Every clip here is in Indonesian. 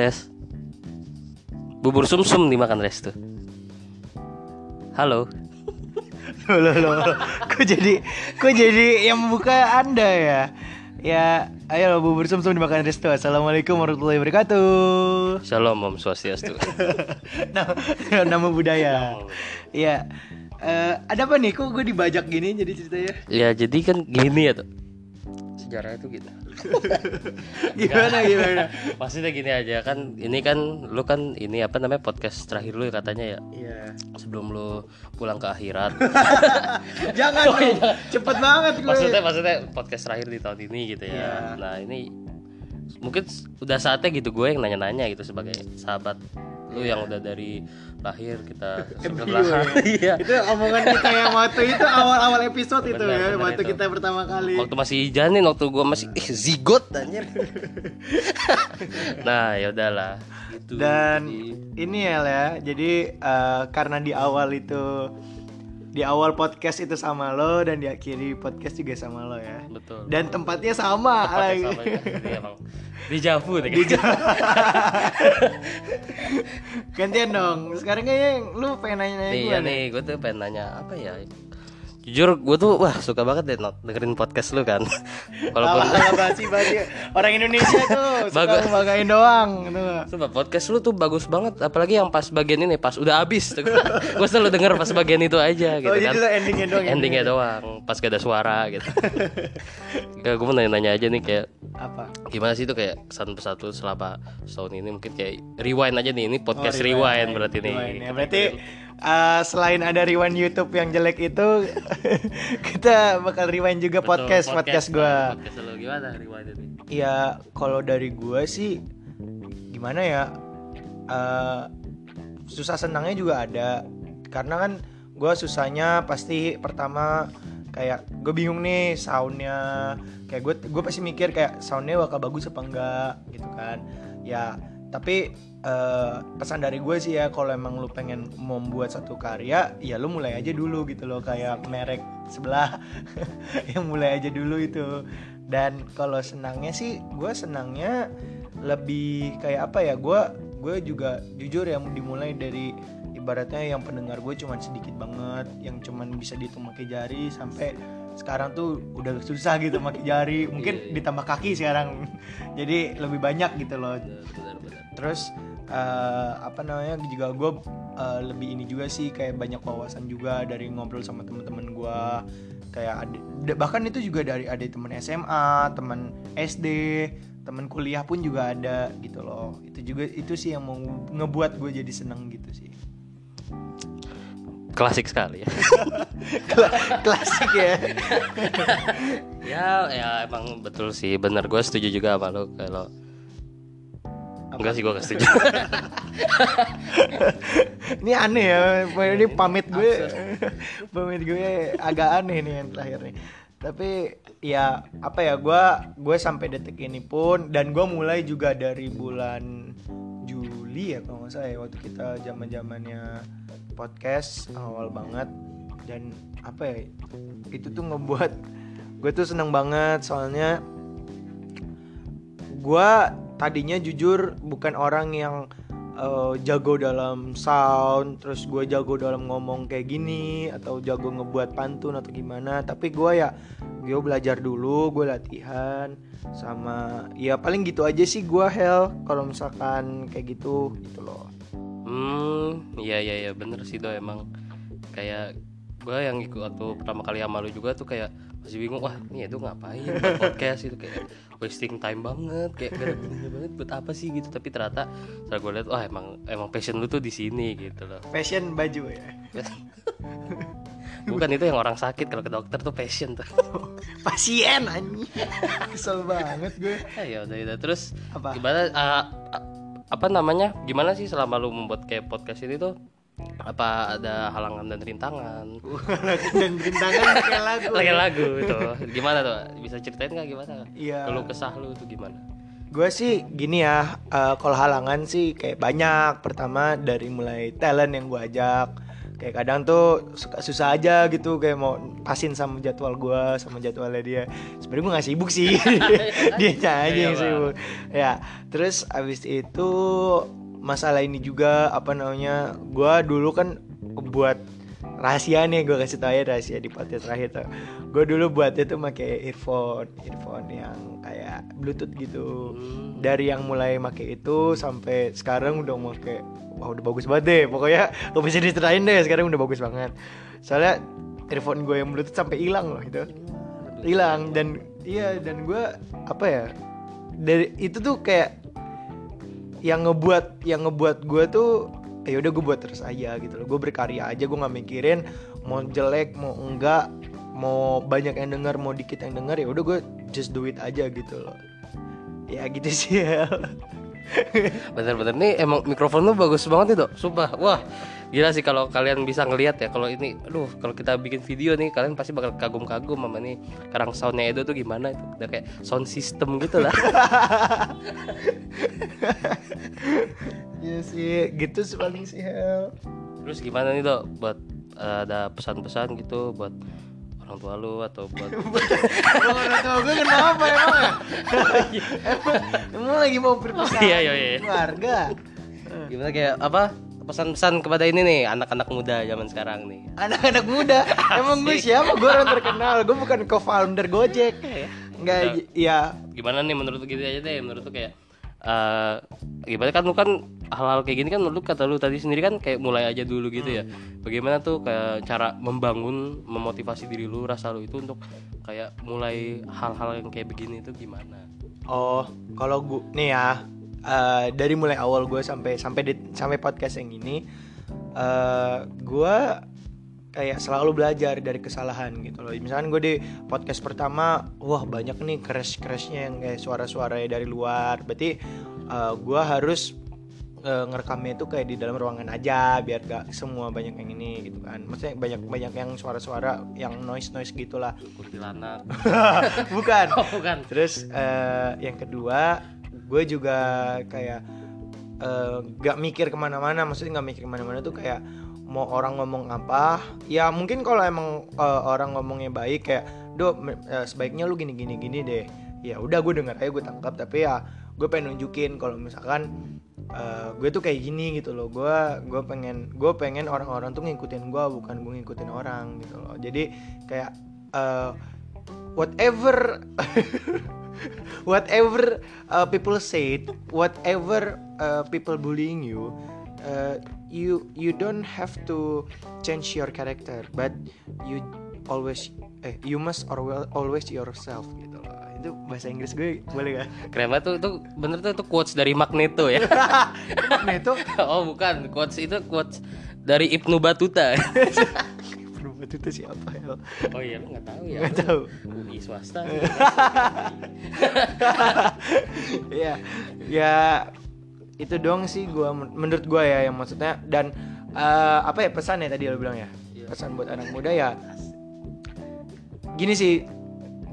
Tes. Bubur sumsum dimakan Restu. Halo. Loh, loh, loh. Kok jadi kok jadi yang buka Anda ya? Ya, ayo lo bubur sumsum dimakan restu. Assalamualaikum warahmatullahi wabarakatuh. Shalom Om Swastiastu. nama, nama budaya. Iya. Eh, ada apa nih? Kok gue dibajak gini jadi ceritanya? ya jadi kan gini ya tuh. Sejarahnya tuh gitu. Gimana gimana? Maksudnya gini aja kan ini kan lu kan ini apa namanya podcast terakhir lu ya katanya ya. Iya. Sebelum lu pulang ke akhirat. Jangan dong. Cepet banget gue. maksudnya maksudnya podcast terakhir di tahun ini gitu ya. Iya. Nah, ini mungkin udah saatnya gitu gue yang nanya-nanya gitu sebagai sahabat lu yang udah dari lahir kita Embrio sebelah ya. iya. Itu omongan kita yang waktu itu awal-awal episode itu Benar, ya, benar waktu itu. kita pertama kali. waktu masih janin waktu gue masih eh, zigot anjir. Nah ya udahlah. Gitu. Dan Jadi, ini ya ya, jadi eh, karena di awal itu di awal podcast itu sama lo dan diakhiri podcast juga sama lo ya. betul Dan tempatnya sama Tempatnya lagi. sama ya. Di Javu deh Gantian dong. Sekarang kayaknya lu pengen nanya-nanya gue ya nih. nih gue tuh pengen nanya apa ya jujur gue tuh wah suka banget deh not dengerin podcast lu kan walaupun basi basi orang Indonesia tuh suka Bagus. membanggain doang gitu. Sumpah podcast lu tuh bagus banget Apalagi yang pas bagian ini Pas udah habis tuh Gue selalu denger pas bagian itu aja gitu Oh, kan endingnya doang. ya? Endingnya doang Pas gak ada suara gitu Kayak gue mau nanya-nanya aja nih Kayak Apa? Gimana sih itu kayak Kesan pesatu selama Setahun ini Mungkin kayak Rewind aja nih Ini podcast Oh, rewind, berarti nih Rewind ya. Berarti uh, selain ada rewind YouTube yang jelek itu, kita bakal rewind juga Betul, podcast podcast gua. Podcast lu gimana rewind ini Ya kalau dari gua sih gimana ya? Eh, susah senangnya juga ada. Karena kan gua susahnya pasti pertama kayak gue bingung nih soundnya kayak gue gue pasti mikir kayak soundnya bakal bagus apa enggak gitu kan ya tapi eh, pesan dari gue sih ya kalau emang lu pengen membuat satu karya ya lu mulai aja dulu gitu loh kayak merek sebelah yang mulai aja dulu itu. Dan kalau senangnya sih gue senangnya lebih kayak apa ya gue gue juga jujur yang dimulai dari ibaratnya yang pendengar gue cuman sedikit banget yang cuman bisa dihitung pakai jari sampai sekarang tuh udah susah gitu pakai jari. Mungkin Iya, iya. ditambah kaki sekarang. Jadi lebih banyak gitu loh. Benar-benar terus eh, apa namanya juga gue eh, lebih ini juga sih kayak banyak wawasan juga dari ngobrol sama temen-temen gue kayak ade- da- bahkan itu juga dari ada temen SMA temen SD temen kuliah pun juga ada gitu loh. Itu juga itu sih yang mau ngebuat gue jadi seneng gitu sih Klasik sekali. Ya Kla- klasik ya. Ya ya emang betul sih. Bener gue setuju juga sama lu Kalau Enggak sih gue gak setuju. Ini aneh ya ini pamit gue. pamit gue agak aneh nih yang terakhir nih. Tapi ya apa ya gue gue sampai detik ini pun dan gue mulai juga dari bulan Juli ya kalau nggak salah ya waktu kita zaman zamannya podcast awal banget. Dan apa ya itu tuh ngebuat gue tuh seneng banget. Soalnya gue tadinya jujur bukan orang yang eh, jago dalam sound terus gue jago dalam ngomong kayak gini atau jago ngebuat pantun atau gimana. Tapi gue ya gue belajar dulu gue latihan sama ya paling gitu aja sih gue hell kalau misalkan kayak gitu gitu loh Hmm, iya iya iya bener sih do emang. Kayak gue yang ikut waktu pertama kali sama lu juga tuh kayak masih bingung wah ini itu ngapain podcast? Itu kayak wasting time banget kayak gak ada gunanya banget buat apa sih gitu. Tapi ternyata setelah gue lihat wah emang emang passion lu tuh di sini gitu loh. Fashion baju ya? Bukan itu yang orang sakit kalau ke dokter tuh passion tuh. Pasien anjing. Kesel banget gue Ah, ya udah udah. Terus Apa? gimana ah, apa namanya gimana sih selama lu membuat kayak podcast ini tuh? Apa ada halangan dan rintangan? Dan rintangan kayak lagu. Lagi lagu itu gimana tuh? Bisa ceritain nggak gimana? Iya. kalau kesah lu tuh gimana? Gue sih gini ya, eh, kalau halangan sih kayak banyak. Pertama dari mulai talent yang gue ajak, kayak kadang tuh suka susah aja gitu kayak mau pasin sama jadwal gua sama jadwalnya dia. Sebenarnya gue nggak sibuk sih. Dia aja yang Iya, sibuk. Ya terus abis itu masalah ini juga apa namanya gua dulu kan buat rahasia nih gue kasih tau ya rahasia di podcast terakhir tuh. Gue dulu buatnya tuh pakai earphone earphone yang kayak bluetooth gitu. Hmm. dari yang mulai make itu sampai sekarang udah make wah udah bagus banget deh. Pokoknya gak bisa diceritain deh sekarang udah bagus banget. Soalnya earphone gue yang bluetooth sampai hilang loh itu hilang dan iya dan gue apa ya dari itu tuh kayak yang ngebuat yang ngebuat gue tuh ya udah gue buat terus aja gitu loh. Gue berkarya aja gue nggak mikirin mau jelek mau enggak mau banyak yang denger mau dikit yang denger ya udah gue just do it aja gitu loh. Ya gitu sih ya Bener-bener nih emang mikrofon lu bagus banget nih dok Sumpah Wah gila sih kalau kalian bisa ngelihat ya Kalau ini Aduh kalau kita bikin video nih Kalian pasti bakal kagum-kagum sama nih Karang soundnya Edo tuh gimana itu? Udah kayak sound system gitu lah ya sih gitu sih paling sih Hel. Terus gimana nih dok? Buat eh, ada pesan-pesan gitu Buat orang tua lu atau buat orang tua gue kenapa emang ya? Emang, emang lagi mau berpesan Oh, iya, iya, iya. keluarga? Gimana kayak apa Pesan-pesan kepada ini nih Anak-anak muda zaman sekarang nih? Anak-anak muda? Emang gue siapa? Gue orang terkenal. Gue bukan co-founder Gojek. Enggak, ya gimana nih menurut gitu aja deh menurut lu kayak eh gimana kan lu kan hal-hal kayak gini kan menurut lu kata lu tadi sendiri kan kayak mulai aja dulu gitu ya bagaimana tuh kayak cara membangun memotivasi diri lu rasa lu itu untuk kayak mulai hal-hal yang kayak begini itu gimana Oh, kalau gue nih ya eh, dari mulai awal gue sampai sampai di, sampai podcast yang ini, eh gue kayak selalu belajar dari kesalahan gitu loh. Misalkan gue di podcast pertama, wah banyak nih crash crashnya yang kayak suara-suara dari luar. Berarti eh, gue harus eh, ngerekamnya itu kayak di dalam ruangan aja biar gak semua banyak yang ini gitu kan. Maksudnya banyak banyak yang suara-suara yang noise noise gitulah. kuntilanak Bukan. oh bukan Terus eh, yang kedua, gue juga kayak eh, gak mikir ke mana-mana, maksudnya gak mikir ke mana-mana tuh kayak mau orang ngomong apa, ya mungkin kalau emang eh, orang ngomongnya baik kayak, do eh, sebaiknya lu gini gini gini deh, ya udah gue denger aja gue tangkap, tapi ya gue pengen nunjukin kalau misalkan eh, gue tuh kayak gini gitu loh, gue gue pengen gue pengen orang-orang tuh ngikutin gue bukan gue ngikutin orang gitu loh, jadi kayak eh, whatever whatever uh, people say whatever uh, people bullying you uh, you you don't have to change your character but you always eh you must always yourself gitu itu bahasa Inggris gue boleh gak? keren banget tuh itu bener tuh itu quotes dari Magneto ya. Itu oh bukan. Quotes itu quotes dari Ibnu Batuta. Berubah itu siapa ya? oh iya lu nggak tahu ya. Nggak tahu. UI swasta. Ya ya itu dong sih gua menurut gua ya yang maksudnya. Dan eh, apa ya pesan ya tadi lo bilang ya? Pesan buat anak muda ya. Gini sih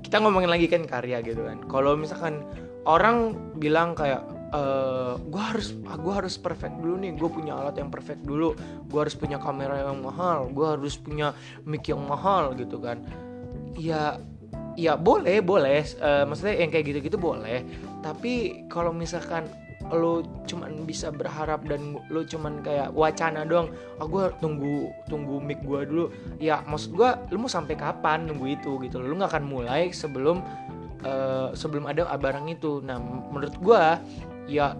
kita ngomongin lagi kan karya gitu kan. Kalau misalkan orang bilang kayak eh gue harus gue harus perfect dulu nih gue punya alat yang perfect dulu gue harus punya kamera yang mahal gue harus punya mic yang mahal gitu kan. Ya ya boleh boleh Eh, maksudnya yang kayak gitu-gitu boleh. Tapi kalau misalkan lo cuman bisa berharap dan lo cuman kayak wacana doang. Ah gue tunggu tunggu mic gue dulu. Ya maksud gue lo mau sampai kapan nunggu itu gitu lo nggak akan mulai sebelum eh, sebelum ada barang itu. Nah menurut gue ya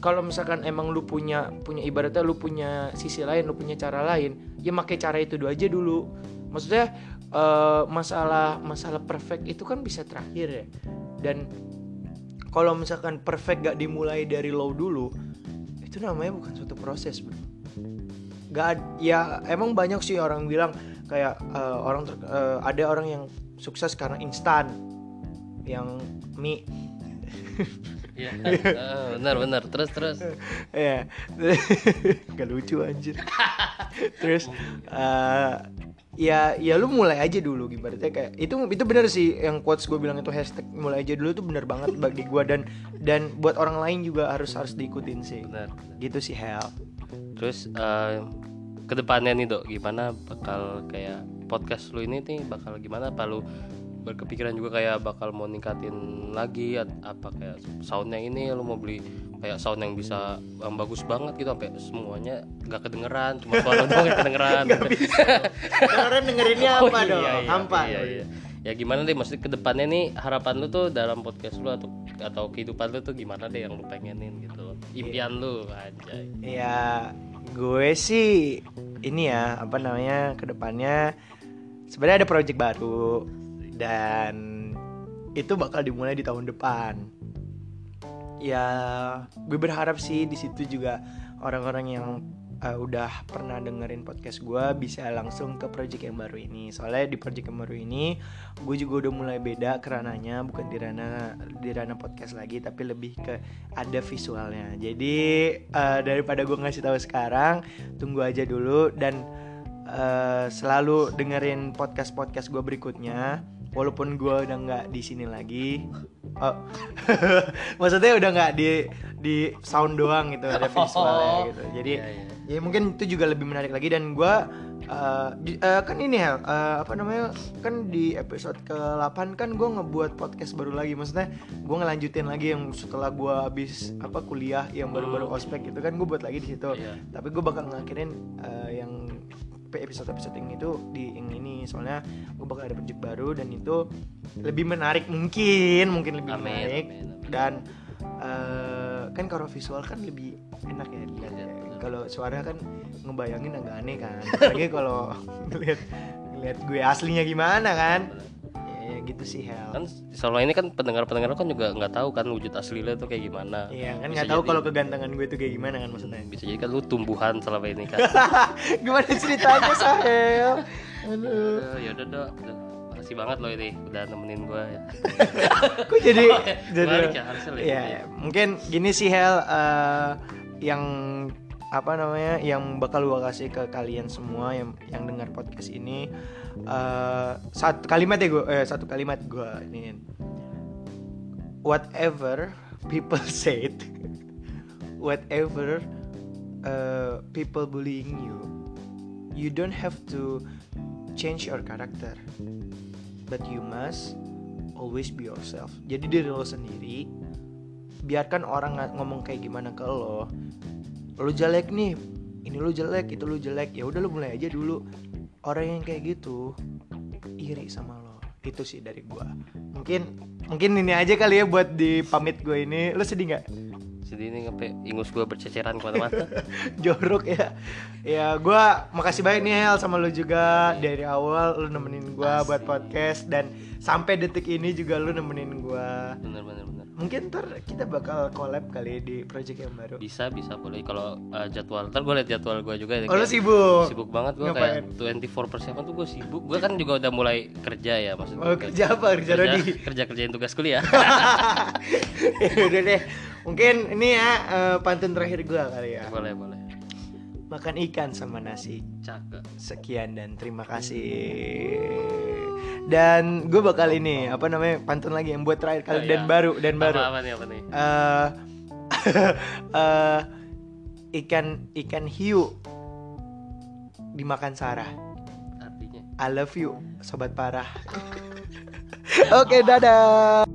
kalau misalkan emang lu punya punya ibaratnya lu punya sisi lain lu punya cara lain ya pakai cara itu dulu aja dulu. Maksudnya eh, masalah masalah perfect itu kan bisa terakhir ya. Dan kalau misalkan perfect gak dimulai dari low dulu itu namanya bukan suatu proses bro gak ya emang banyak sih orang bilang kayak eh, orang ter- eh, ada orang yang sukses karena instan yang mie Iya, eh, benar benar. Terus terus. ya gak lucu anjir terus eh, ya ya lu mulai aja dulu ibaratnya kayak itu itu bener sih yang quotes gue bilang itu hashtag mulai aja dulu tuh bener banget bagi gue dan dan buat orang lain juga harus harus diikutin sih. Benar. gitu sih hell Terus eh, ke depannya nih dok gimana bakal kayak podcast lu ini nih bakal gimana? Apa lu berkepikiran juga kayak bakal mau ningkatin lagi? Apa kayak soundnya ini? Lu mau beli kayak sound yang bisa yang bagus banget gitu sampai semuanya gak kedengeran cuma suara doang yang kedengeran Orang dengerinnya Oh, apa iya, dong? iya, Hampa. iya, iya. ya gimana deh maksudnya ke depannya nih harapan lu tuh dalam podcast lu atau atau kehidupan lu tuh gimana deh yang lu pengenin gitu impian lu anjay Ya gue sih ini ya apa namanya ke depannya sebenarnya ada project baru dan itu bakal dimulai di tahun depan. Ya gue berharap sih di situ juga orang-orang yang uh, udah pernah dengerin podcast gue bisa langsung ke project yang baru ini. Soalnya di project yang baru ini gue juga udah mulai beda kerananya bukan di ranah di ranah podcast lagi tapi lebih ke ada visualnya. Jadi uh, daripada gue ngasih tahu sekarang, tunggu aja dulu dan uh, selalu dengerin podcast podcast gue berikutnya. Walaupun gue udah nggak di sini lagi, oh, maksudnya udah nggak di di sound doang gitu ada visualnya gitu. Jadi Iya, iya. ya mungkin itu juga lebih menarik lagi dan gue uh, di- uh, kan ini ya uh, apa namanya kan di episode ke-8 kan gue ngebuat podcast baru lagi maksudnya gue ngelanjutin lagi yang setelah gue habis apa kuliah yang baru-baru ospek gitu kan gue buat lagi di situ Iya. tapi gue bakal ngakhirin uh, yang episode-episode yang itu di yang ini. Soalnya gue bakal ada project baru dan itu lebih menarik mungkin mungkin lebih Amin, menarik. amin, amin. dan uh, kan kalau visual kan lebih enak ya dilihat Iya, ya. kalau suara kan ngebayangin agak aneh kan. Apalagi kalau ngeliat ngeliat gue aslinya gimana kan gitu sih Hel. Kan selama ini kan pendengar-pendengar kan juga nggak tahu kan wujud asli lo tuh kayak gimana. Iya kan nggak tahu jadi- kalau kegantengan gue tuh kayak gimana kan maksudnya. Bisa jadi kan lu tumbuhan selama ini kan. Gimana ceritanya Sahel? Aduh. Ya udah dok. Makasih banget lo ini udah nemenin gue ya. Kok jadi jadi ya, gitu iya. mungkin gini sih Hel eh, yang apa namanya yang bakal gua kasih ke kalian semua yang yang dengar podcast ini eh, satu kalimat ya gue eh, satu kalimat gua ini whatever people said whatever uh, people bullying you you don't have to change your character but you must always be yourself. Jadi diri lo sendiri biarkan orang ngomong kayak gimana ke lo lo jelek nih. Ini lo jelek itu lo jelek. Ya udah lo mulai aja dulu. Orang yang kayak gitu iri sama lo. Itu sih dari gua. Mungkin mungkin ini aja kali ya buat di pamit gue ini. Lo sedih nggak? Jadi ini sampai ingus gue berceceran ke mana-mana jorok ya. Ya gua makasih banyak nih Hel sama lo juga dari awal. Lo nemenin gua buat podcast. Dan sampai detik ini juga lo nemenin gua. Bener-bener bener mungkin ntar kita bakal collab kali di project yang baru. Bisa bisa boleh. Kalau uh, jadwal ntar gue liat jadwal gue juga ya, oh lo sibuk? sibuk banget gue kayak 24 per 7 tuh gue sibuk. Gue kan juga udah mulai kerja ya maksudnya. Oh kerja apa? Kerja Rodi? kerja kerjain tugas kuliah. Udah deh. Mungkin ini ya eh, pantun terakhir gua kali ya. Boleh boleh. Makan ikan sama nasi. Cakep. Sekian dan terima kasih dan gue bakal ini apa namanya pantun lagi yang buat terakhir kali Oh, dan iya. baru dan baru apa, apa nih apa nih eh eh, ikan ikan hiu dimakan Sarah. artinya I love you, sobat parah. Oke, dadah.